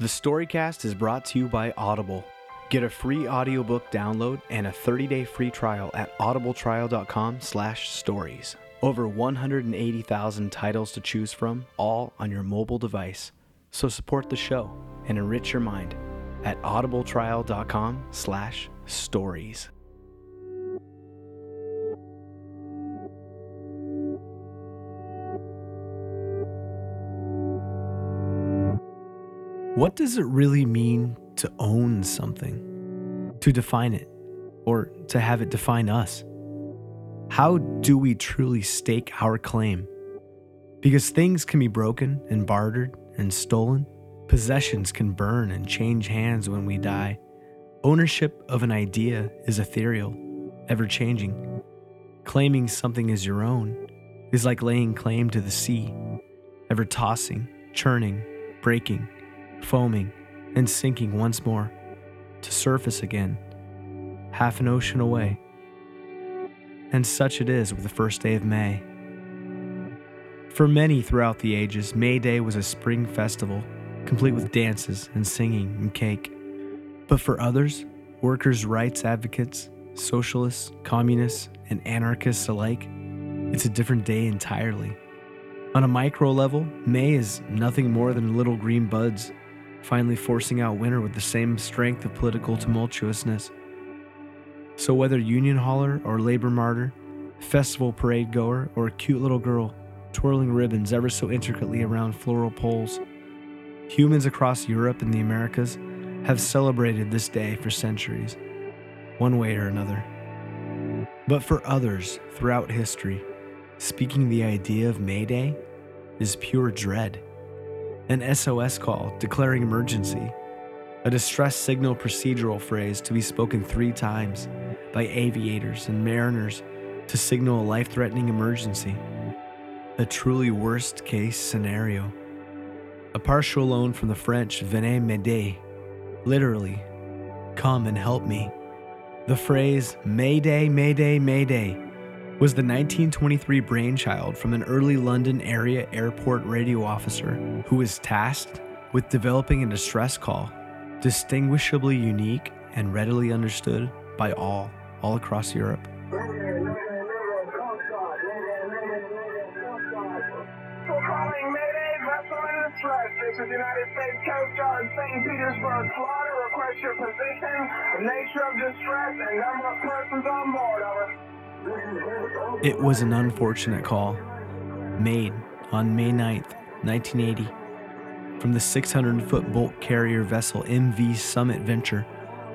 The Storycast is brought to you by Audible. Get a free audiobook download and a 30-day free trial at audibletrial.com/stories. Over 180,000 titles to choose from, all on your mobile device. So support the show and enrich your mind at audibletrial.com/stories. What does it really mean to own something? To define it? Or to have it define us? How do we truly stake our claim? Because things can be broken and bartered and stolen, possessions can burn and change hands when we die. Ownership of an idea is ethereal, ever changing. Claiming something as your own is like laying claim to the sea, ever tossing, churning, breaking foaming and sinking once more, to surface again, half an ocean away. And such it is with the first day of May. For many throughout the ages, May Day was a spring festival, complete with dances and singing and cake. But for others, workers' rights advocates, socialists, communists, and anarchists alike, it's a different day entirely. On a micro level, May is nothing more than little green buds finally forcing out winter with the same strength of political tumultuousness. So, whether union hauler or labor martyr, festival parade goer, or cute little girl twirling ribbons ever so intricately around floral poles, humans across Europe and the Americas have celebrated this day for centuries, one way or another. But for others throughout history, speaking the idea of May Day is pure dread an SOS call declaring emergency, a distress signal procedural phrase to be spoken three times by aviators and mariners to signal a life threatening emergency, a truly worst case scenario. A partial loan from the French Venez m'aider, literally, come and help me. The phrase Mayday, Mayday, Mayday was the 1923 brainchild from an early London area airport radio officer who was tasked with developing a distress call, distinguishably unique and readily understood by all, all across Europe. This is United States Coast Guard, St. Petersburg, Florida. Request your position, nature of distress, and number of persons on board. Over. It was an unfortunate call, made on May 9th, 1980, from the 600 foot bulk carrier vessel MV Summit Venture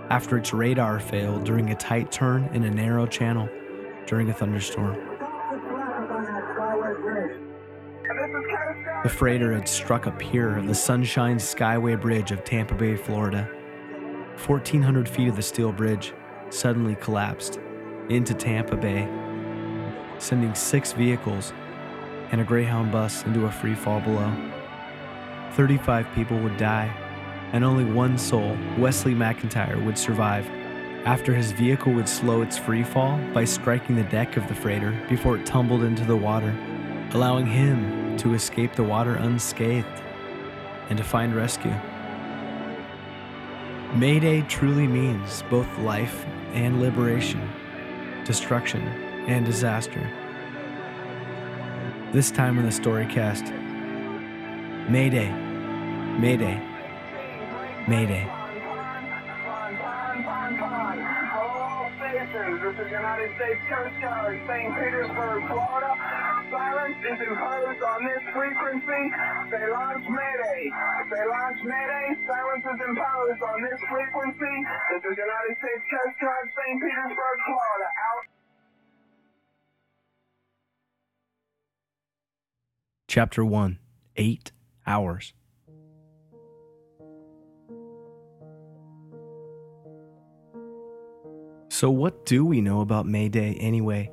after its radar failed during a tight turn in a narrow channel during a thunderstorm. The freighter had struck a pier of the Sunshine Skyway Bridge of Tampa Bay, Florida. 1,400 feet of the steel bridge suddenly collapsed into Tampa Bay, sending six vehicles and a Greyhound bus into a free fall below. 35 people would die, and only one soul, Wesley MacIntire, would survive after his vehicle would slow its free fall by striking the deck of the freighter before it tumbled into the water, allowing him to escape the water unscathed and to find rescue. Mayday truly means both life and liberation destruction, and disaster. This time in the Storycast Mayday, Mayday, Mayday. This is United States Coast Guard, St. Petersburg, Florida. Silence is imposed on this frequency. They launch Mayday. They launch Mayday. Silence is imposed on this frequency. This is United States Coast Guard, St. Petersburg, Florida. Chapter 1 Eight Hours. So, what do we know about May Day anyway?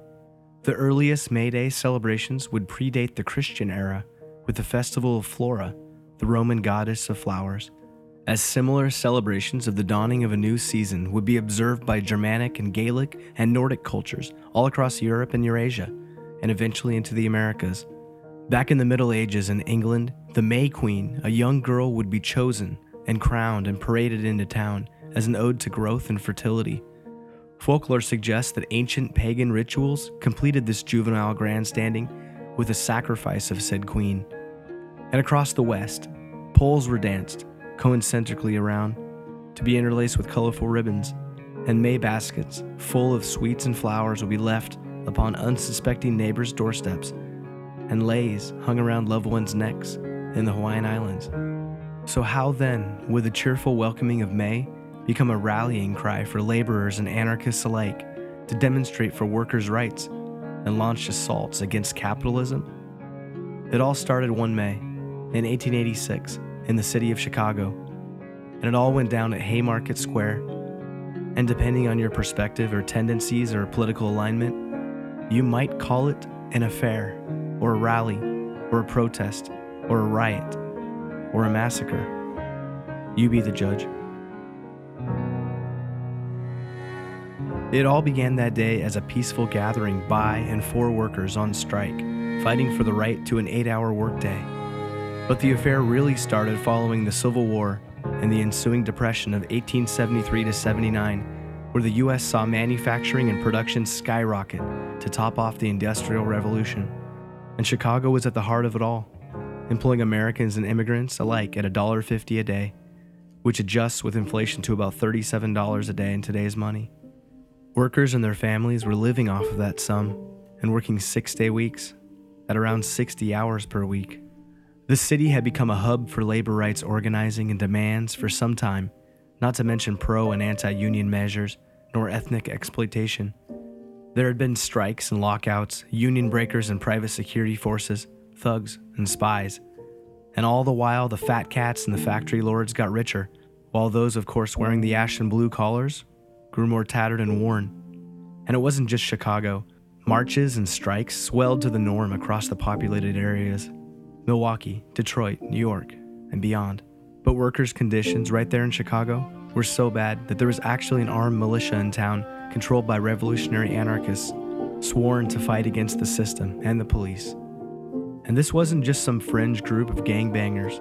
The earliest May Day celebrations would predate the Christian era with the festival of Flora, the Roman goddess of flowers, as similar celebrations of the dawning of a new season would be observed by Germanic and Gaelic and Nordic cultures all across Europe and Eurasia, and eventually into the Americas. Back in the Middle Ages in England, the May Queen, a young girl, would be chosen and crowned and paraded into town as an ode to growth and fertility. Folklore suggests that ancient pagan rituals completed this juvenile grandstanding with a sacrifice of said queen. And across the west, poles were danced concentrically around to be interlaced with colorful ribbons, and May baskets full of sweets and flowers would be left upon unsuspecting neighbors' doorsteps, and leis hung around loved ones' necks in the Hawaiian Islands. So, how then would the cheerful welcoming of May become a rallying cry for laborers and anarchists alike to demonstrate for workers' rights and launch assaults against capitalism? It all started one May in 1886 in the city of Chicago, and it all went down at Haymarket Square. And depending on your perspective or tendencies or political alignment, you might call it an affair, or a rally, or a protest, or a riot, or a massacre. You be the judge. It all began that day as a peaceful gathering by and for workers on strike, fighting for the right to an eight hour workday. But the affair really started following the Civil War and the ensuing Depression of 1873 to 79, where the U.S. saw manufacturing and production skyrocket to top off the Industrial Revolution. And Chicago was at the heart of it all, employing Americans and immigrants alike at $1.50 a day, which adjusts with inflation to about $37 a day in today's money. Workers and their families were living off of that sum and working six day weeks at around 60 hours per week. The city had become a hub for labor rights organizing and demands for some time, not to mention pro and anti union measures nor ethnic exploitation. There had been strikes and lockouts, union breakers and private security forces, thugs and spies. And all the while, the fat cats and the factory lords got richer, while those, of course, wearing the ashen blue collars grew more tattered and worn. And it wasn't just Chicago. Marches and strikes swelled to the norm across the populated areas Milwaukee, Detroit, New York, and beyond. But workers' conditions right there in Chicago were so bad that there was actually an armed militia in town controlled by revolutionary anarchists sworn to fight against the system and the police. And this wasn't just some fringe group of gangbangers.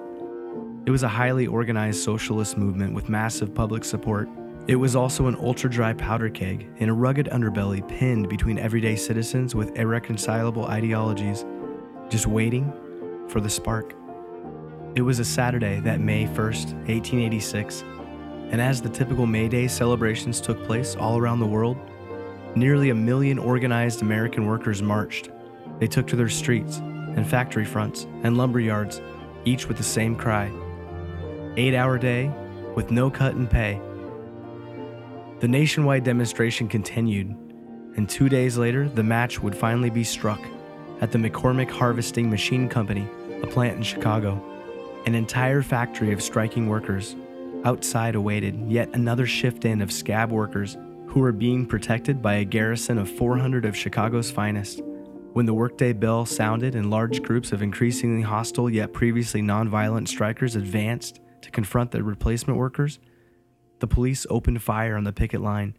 It was a highly organized socialist movement with massive public support. It was also an ultra dry powder keg in a rugged underbelly pinned between everyday citizens with irreconcilable ideologies, just waiting for the spark. It was a Saturday, that May 1st, 1886, and as the typical May Day celebrations took place all around the world, nearly a million organized American workers marched. They took to their streets and factory fronts and lumber yards, each with the same cry eight hour day with no cut in pay. The nationwide demonstration continued, and two days later, the match would finally be struck at the McCormick Harvesting Machine Company a plant in Chicago. An entire factory of striking workers outside awaited yet another shift in of scab workers who were being protected by a garrison of 400 of Chicago's finest. When the workday bell sounded and large groups of increasingly hostile yet previously nonviolent strikers advanced to confront the replacement workers, the police opened fire on the picket line,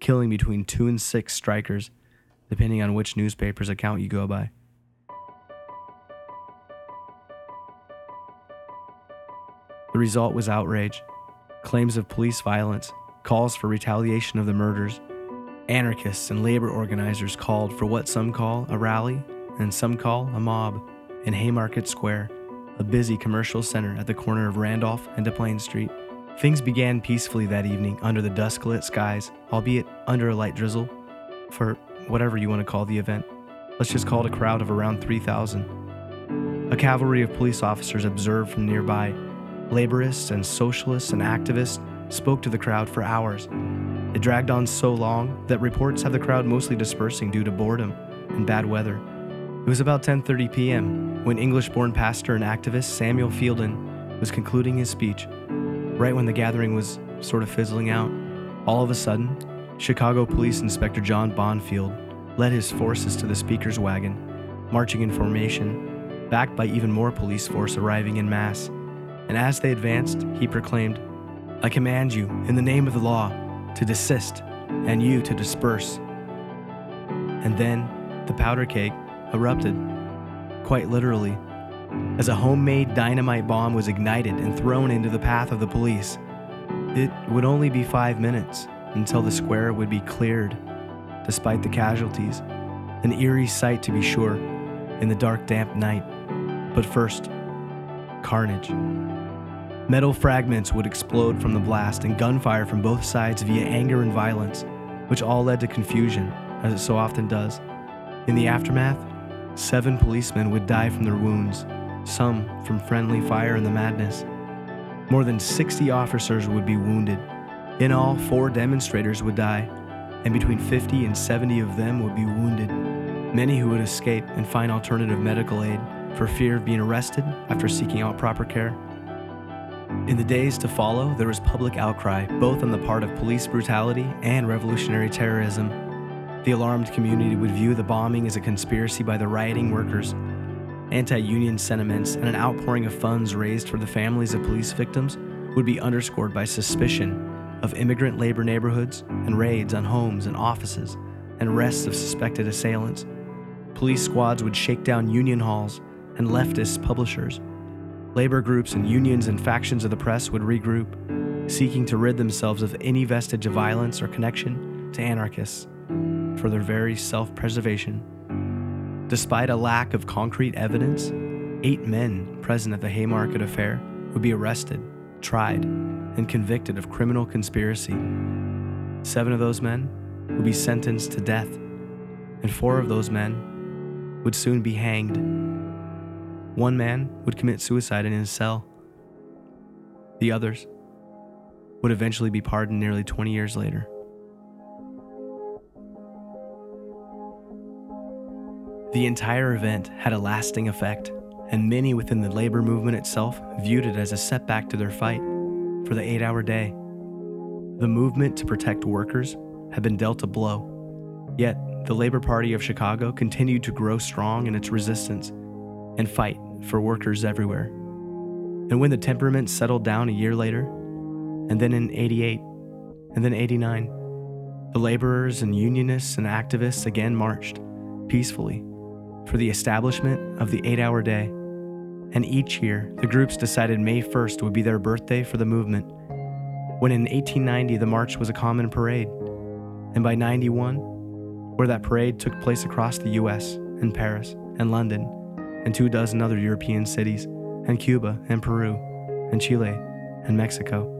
killing between two and six strikers, depending on which newspaper's account you go by. The result was outrage, claims of police violence, calls for retaliation of the murders. Anarchists and labor organizers called for what some call a rally and some call a mob in Haymarket Square, a busy commercial center at the corner of Randolph and Des Plaines Street. Things began peacefully that evening under the dusk lit skies, albeit under a light drizzle, for whatever you want to call the event. Let's just call it a crowd of around 3,000. A cavalry of police officers observed from nearby Laborists and socialists and activists spoke to the crowd for hours. It dragged on so long that reports have the crowd mostly dispersing due to boredom and bad weather. It was about 10:30 p.m. when English-born pastor and activist Samuel Fielden was concluding his speech. Right when the gathering was sort of fizzling out, all of a sudden, Chicago Police Inspector John Bonfield led his forces to the speaker's wagon, marching in formation, backed by even more police force arriving in mass. And as they advanced, he proclaimed, I command you, in the name of the law, to desist, and you to disperse. And then the powder keg erupted, quite literally, as a homemade dynamite bomb was ignited and thrown into the path of the police. It would only be five minutes until the square would be cleared, despite the casualties. An eerie sight, to be sure, in the dark, damp night. But first, carnage. Metal fragments would explode from the blast and gunfire from both sides via anger and violence, which all led to confusion, as it so often does. In the aftermath, seven policemen would die from their wounds, some from friendly fire in the madness. More than 60 officers would be wounded. In all, four demonstrators would die, and between 50 and 70 of them would be wounded. Many who would escape and find alternative medical aid for fear of being arrested after seeking out proper care. In the days to follow, there was public outcry, both on the part of police brutality and revolutionary terrorism. The alarmed community would view the bombing as a conspiracy by the rioting workers Anti union sentiments and an outpouring of funds raised for the families of police victims would be underscored by suspicion of immigrant labor neighborhoods and raids on homes and offices and arrests of suspected assailants. Police squads would shake down union halls and leftist publishers. Labor groups and unions and factions of the press would regroup, seeking to rid themselves of any vestige of violence or connection to anarchists for their very self preservation. Despite a lack of concrete evidence, eight men present at the Haymarket affair would be arrested, tried, and convicted of criminal conspiracy. Seven of those men would be sentenced to death, and four of those men would soon be hanged. One man would commit suicide in his cell. The others would eventually be pardoned nearly 20 years later. The entire event had a lasting effect, and many within the labor movement itself viewed it as a setback to their fight for the eight hour day. The movement to protect workers had been dealt a blow, yet the Labor Party of Chicago continued to grow strong in its resistance and fight for workers everywhere. And when the temperament settled down a year later, and then in 88, and then 89, the laborers and unionists and activists again marched peacefully for the establishment of the eight hour day. And each year, the groups decided May 1st would be their birthday for the movement. When in 1890, the march was a common parade. And by 91, where that parade took place across the US and Paris and London and two dozen other European cities, and Cuba and Peru and Chile and Mexico,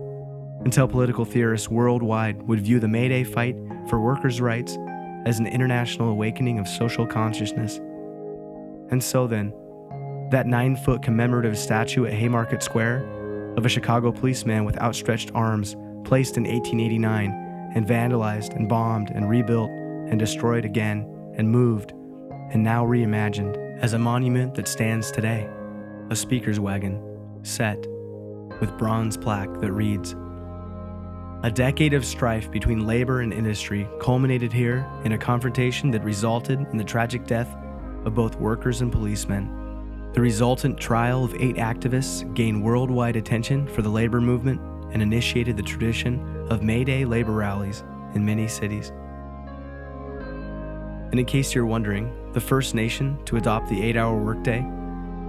until political theorists worldwide would view the May Day fight for workers' rights as an international awakening of social consciousness. And so then, that nine foot commemorative statue at Haymarket Square of a Chicago policeman with outstretched arms, placed in 1889 and vandalized and bombed and rebuilt and destroyed again and moved and now reimagined as a monument that stands today, a speaker's wagon set with bronze plaque that reads, a decade of strife between labor and industry culminated here in a confrontation that resulted in the tragic death of both workers and policemen. The resultant trial of eight activists gained worldwide attention for the labor movement and initiated the tradition of May Day labor rallies in many cities. And in case you're wondering, the first nation to adopt the eight hour workday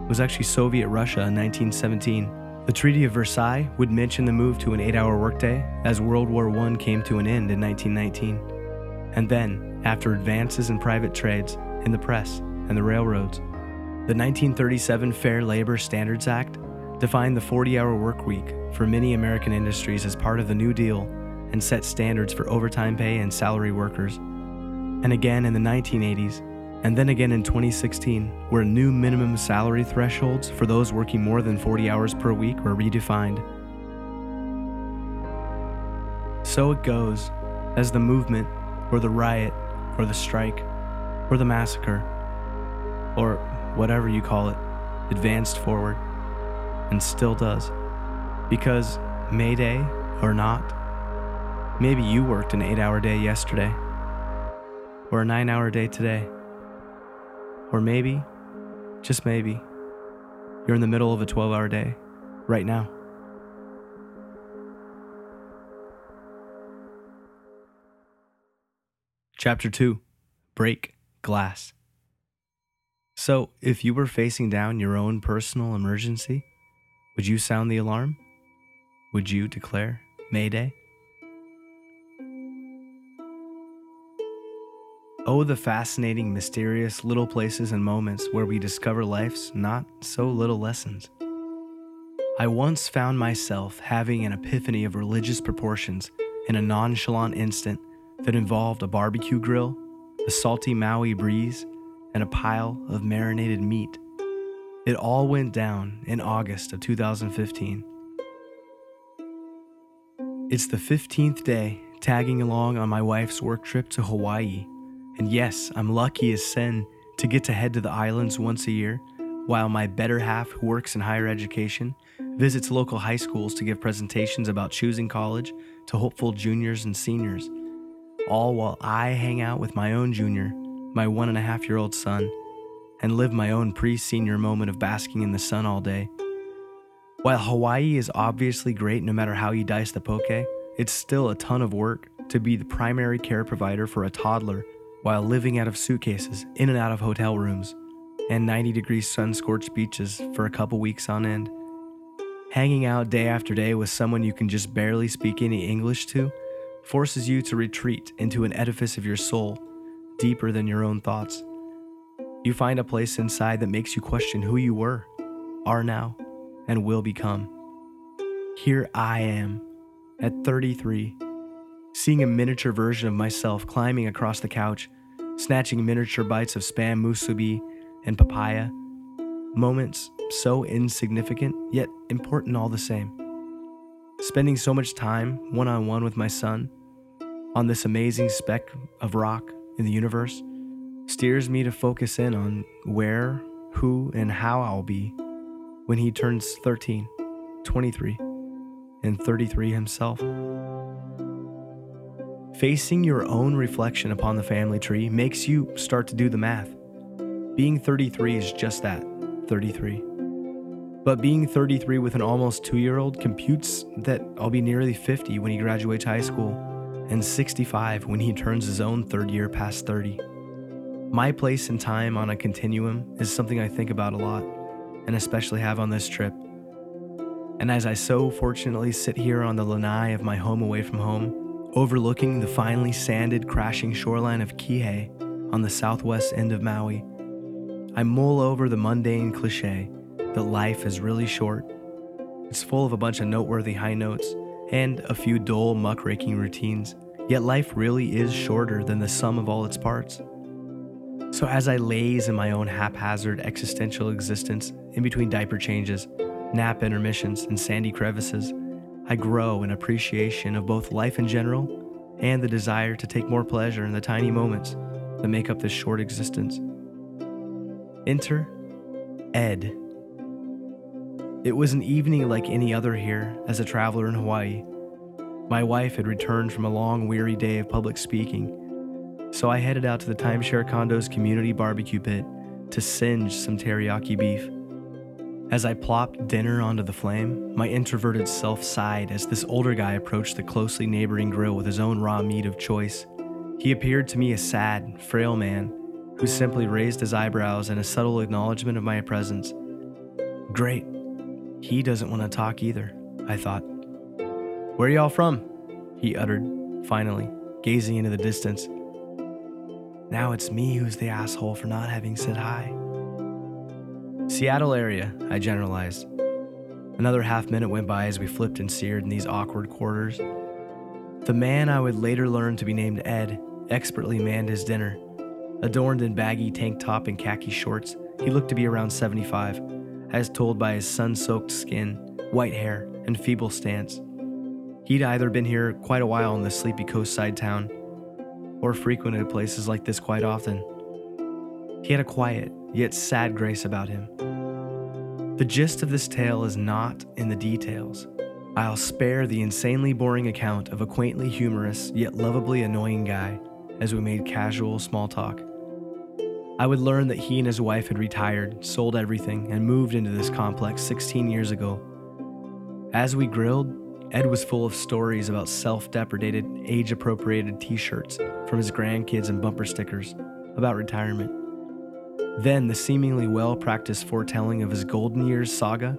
was actually Soviet Russia in 1917. The Treaty of Versailles would mention the move to an eight hour workday as World War I came to an end in 1919. And then, after advances in private trades, in the press, and the railroads. The 1937 Fair Labor Standards Act defined the 40 hour work week for many American industries as part of the New Deal and set standards for overtime pay and salary workers. And again in the 1980s, and then again in 2016, where new minimum salary thresholds for those working more than 40 hours per week were redefined. So it goes as the movement, or the riot, or the strike, or the massacre or whatever you call it, advanced forward, and still does. Because, May Day or not, maybe you worked an eight hour day yesterday, or a nine hour day today, or maybe, just maybe, you're in the middle of a 12 hour day right now. Chapter 2 Break Glass So, if you were facing down your own personal emergency, would you sound the alarm? Would you declare Mayday? Oh, the fascinating, mysterious little places and moments where we discover life's not so little lessons. I once found myself having an epiphany of religious proportions in a nonchalant instant that involved a barbecue grill, a salty Maui breeze, and a pile of marinated meat. It all went down in August of 2015. It's the 15th day, tagging along on my wife's work trip to Hawaii. And yes, I'm lucky as sin to get to head to the islands once a year, while my better half, who works in higher education, visits local high schools to give presentations about choosing college to hopeful juniors and seniors all while I hang out with my own junior, my one and a half year old son, and live my own pre senior moment of basking in the sun all day. While Hawaii is obviously great no matter how you dice the poke, it's still a ton of work to be the primary care provider for a toddler while living out of suitcases in and out of hotel rooms and 90 degree sun scorched beaches for a couple weeks on end. Hanging out day after day with someone you can just barely speak any English to forces you to retreat into an edifice of your soul deeper than your own thoughts. You find a place inside that makes you question who you were, are now, and will become. Here I am, at 33, seeing a miniature version of myself climbing across the couch, snatching miniature bites of spam musubi and papaya. Moments so insignificant, yet important all the same. Spending so much time one on one with my son on this amazing speck of rock in the universe steers me to focus in on where, who, and how I'll be when he turns 13, 23, and 33 himself. Facing your own reflection upon the family tree makes you start to do the math. Being 33 is just that 33. But being 33 with an almost two year old computes that I'll be nearly 50 when he graduates high school and 65 when he turns his own third year past 30. My place in time on a continuum is something I think about a lot, and especially have on this trip. And as I so fortunately sit here on the lanai of my home away from home, overlooking the finely sanded, crashing shoreline of Kihei on the southwest end of Maui, I mull over the mundane cliche that life is really short. It's full of a bunch of noteworthy high notes and a few dull muckraking routines, yet life really is shorter than the sum of all its parts. So, as I laze in my own haphazard existential existence in between diaper changes, nap intermissions, and sandy crevices, I grow in appreciation of both life in general and the desire to take more pleasure in the tiny moments that make up this short existence. Enter Ed. It was an evening like any other here as a traveler in Hawaii. My wife had returned from a long, weary day of public speaking, so I headed out to the timeshare condo's community barbecue pit to singe some teriyaki beef. As I plopped dinner onto the flame, my introverted self sighed as this older guy approached the closely neighboring grill with his own raw meat of choice. He appeared to me a sad, frail man who simply raised his eyebrows in a subtle acknowledgement of my presence. Great, he doesn't want to talk either, I thought. Where y'all from? He uttered, finally, gazing into the distance. Now it's me who's the asshole for not having said hi. Seattle area, I generalized. Another half minute went by as we flipped and seared in these awkward quarters. The man I would later learn to be named Ed expertly manned his dinner. Adorned in baggy tank top and khaki shorts, he looked to be around 75 as told by his sun soaked skin, white hair, and feeble stance. He'd either been here quite a while in this sleepy coastside town, or frequented places like this quite often. He had a quiet, yet sad grace about him. The gist of this tale is not in the details. I'll spare the insanely boring account of a quaintly humorous, yet lovably annoying guy as we made casual small talk. I would learn that he and his wife had retired, sold everything, and moved into this complex 16 years ago. As we grilled, Ed was full of stories about self deprecated, age appropriated t shirts from his grandkids and bumper stickers about retirement. Then the seemingly well practiced foretelling of his golden years saga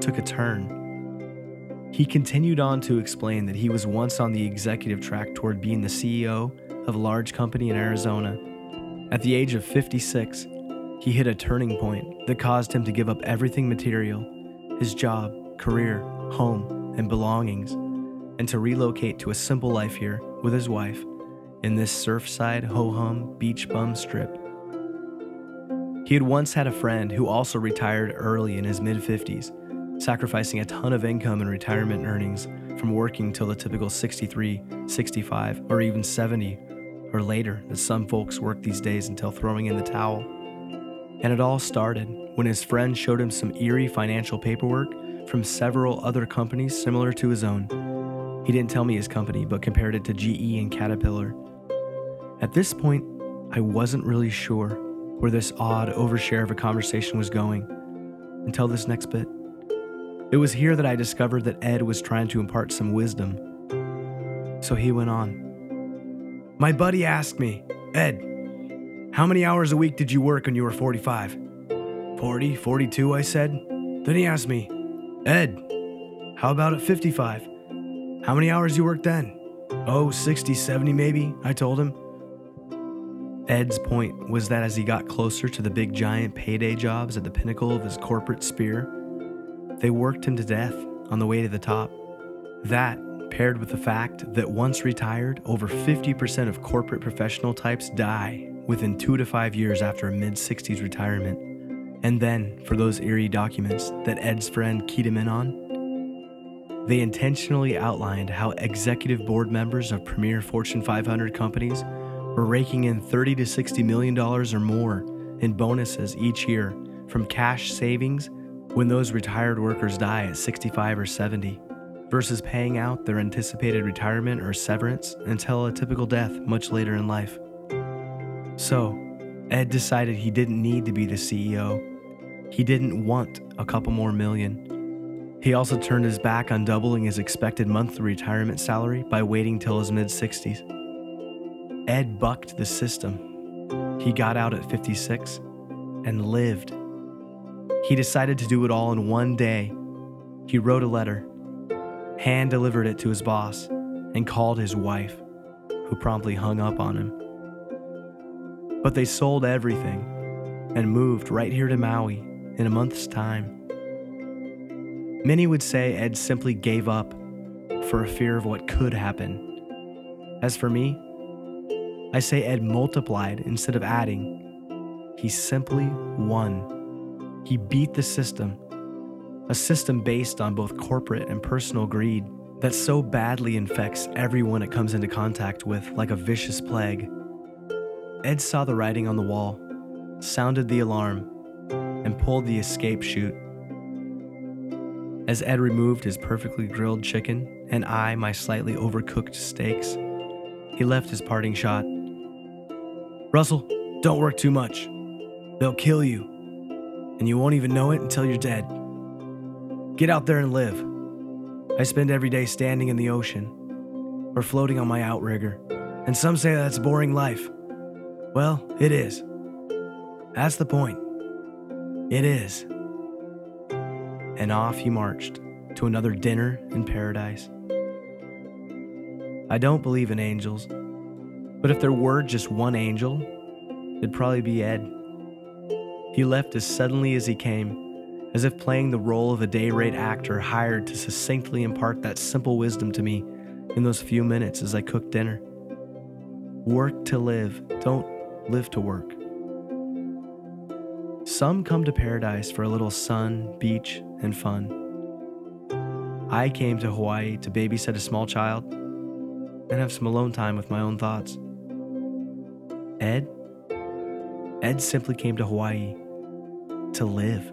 took a turn. He continued on to explain that he was once on the executive track toward being the CEO of a large company in Arizona. At the age of 56, he hit a turning point that caused him to give up everything material his job, career, home, and belongings and to relocate to a simple life here with his wife in this surfside ho hum beach bum strip. He had once had a friend who also retired early in his mid 50s, sacrificing a ton of income and retirement earnings from working till the typical 63, 65, or even 70 or later that some folks work these days until throwing in the towel. And it all started when his friend showed him some eerie financial paperwork from several other companies similar to his own. He didn't tell me his company, but compared it to GE and Caterpillar. At this point, I wasn't really sure where this odd overshare of a conversation was going until this next bit. It was here that I discovered that Ed was trying to impart some wisdom. So he went on. My buddy asked me, Ed, how many hours a week did you work when you were 45? 40, 42, I said. Then he asked me, Ed, how about at 55? How many hours you work then? Oh, 60, 70 maybe, I told him. Ed's point was that as he got closer to the big giant payday jobs at the pinnacle of his corporate sphere, they worked him to death on the way to the top. That, paired with the fact that once retired, over 50% of corporate professional types die within two to five years after a mid 60s retirement. And then, for those eerie documents that Ed's friend keyed him in on, they intentionally outlined how executive board members of premier Fortune 500 companies were raking in 30 to 60 million dollars or more in bonuses each year from cash savings when those retired workers die at 65 or 70 versus paying out their anticipated retirement or severance until a typical death much later in life. So, Ed decided he didn't need to be the CEO. He didn't want a couple more million. He also turned his back on doubling his expected monthly retirement salary by waiting till his mid 60s. Ed bucked the system. He got out at 56 and lived. He decided to do it all in one day. He wrote a letter, hand delivered it to his boss, and called his wife, who promptly hung up on him. But they sold everything and moved right here to Maui in a month's time. Many would say Ed simply gave up for a fear of what could happen. As for me, I say Ed multiplied instead of adding. He simply won. He beat the system, a system based on both corporate and personal greed that so badly infects everyone it comes into contact with like a vicious plague. Ed saw the writing on the wall, sounded the alarm, and pulled the escape chute. As Ed removed his perfectly grilled chicken and I my slightly overcooked steaks, he left his parting shot. Russell, don't work too much. They'll kill you, and you won't even know it until you're dead. Get out there and live. I spend every day standing in the ocean or floating on my outrigger, and some say that's a boring life. Well, it is. That's the point. It is. And off he marched to another dinner in paradise. I don't believe in angels, but if there were just one angel, it'd probably be Ed. He left as suddenly as he came, as if playing the role of a day rate actor hired to succinctly impart that simple wisdom to me in those few minutes as I cooked dinner. Work to live, don't live to work. Some come to paradise for a little sun, beach, and fun. I came to Hawaii to babysit a small child and have some alone time with my own thoughts. Ed? Ed simply came to Hawaii to live.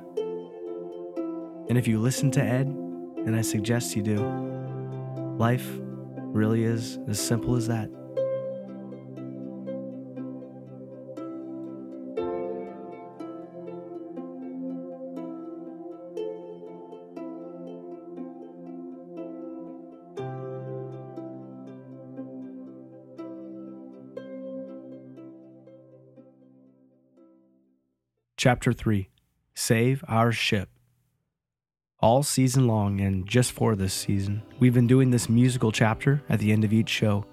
And if you listen to Ed, and I suggest you do, life really is as simple as that. Chapter 3 Save Our Ship. All season long, and just for this season, we've been doing this musical chapter at the end of each show.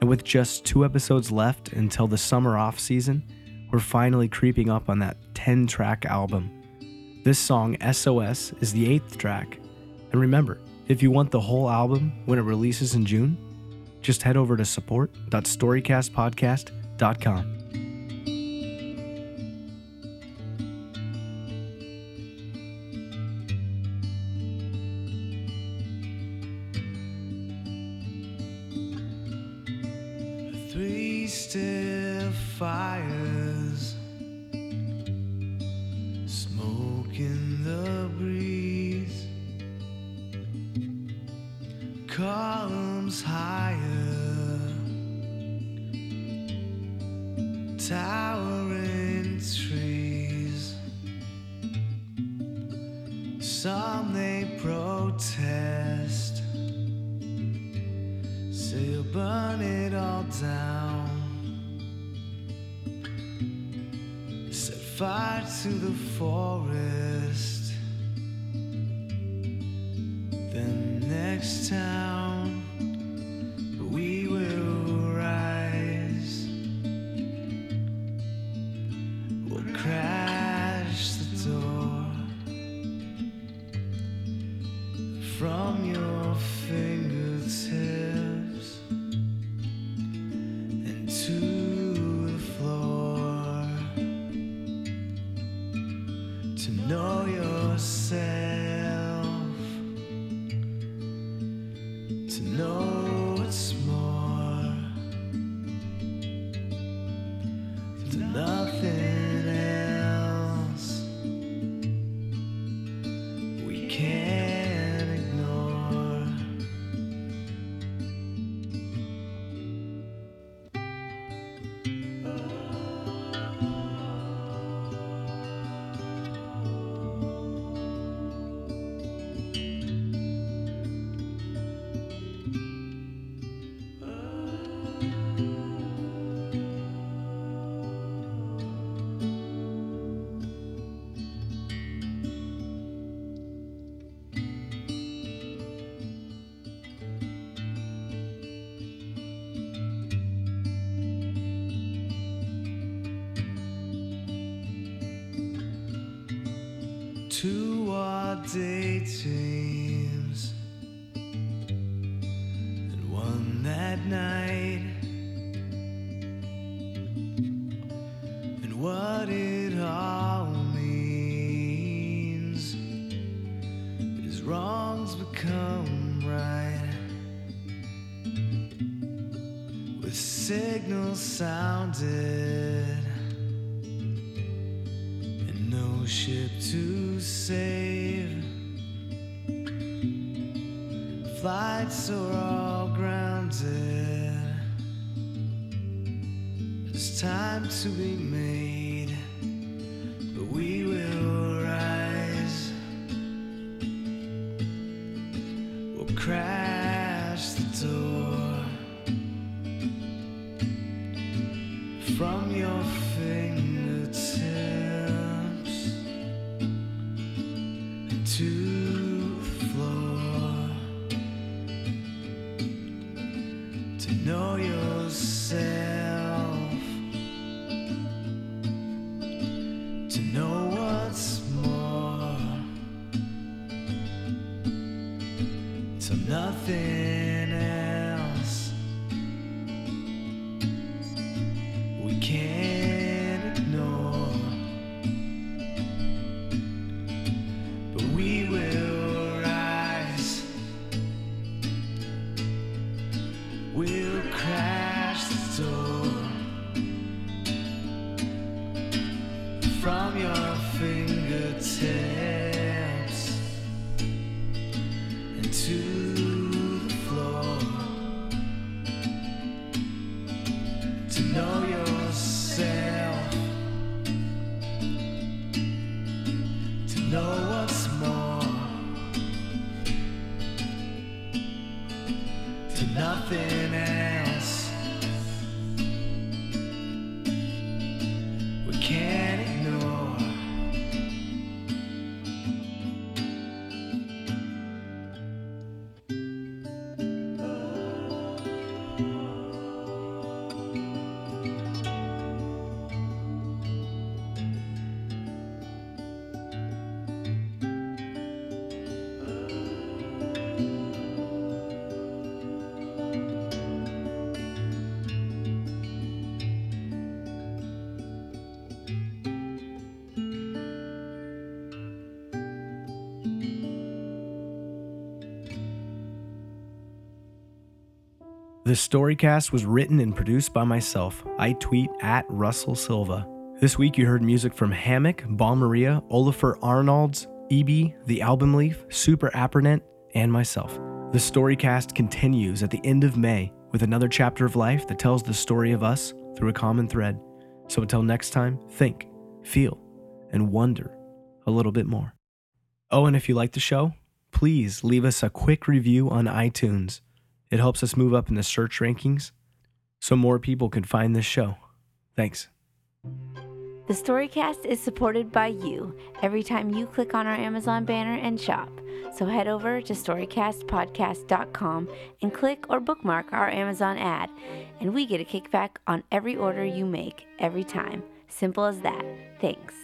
And with just two episodes left until the summer off season, we're finally creeping up on that 10 track album. This song, SOS, is the eighth track. And remember, if you want the whole album when it releases in June, just head over to support.storycastpodcast.com. Three still fires, to our daydreams Flights are all grounded. It's time to be made, but we will rise. We'll crash the door from your The Storycast was written and produced by myself. I tweet at Russell Silva. This week you heard music from Hammock, Balmorhea, Olafur Arnalds, Ibi, The Album Leaf, Super Apprenent, and myself. The Storycast continues at the end of May with another chapter of life that tells the story of us through a common thread. So until next time, think, feel, and wonder a little bit more. Oh, and if you like the show, please leave us a quick review on iTunes. It helps us move up in the search rankings so more people can find this show. Thanks. The Storycast is supported by you every time you click on our Amazon banner and shop. So head over to StorycastPodcast.com and click or bookmark our Amazon ad, and we get a kickback on every order you make every time. Simple as that. Thanks.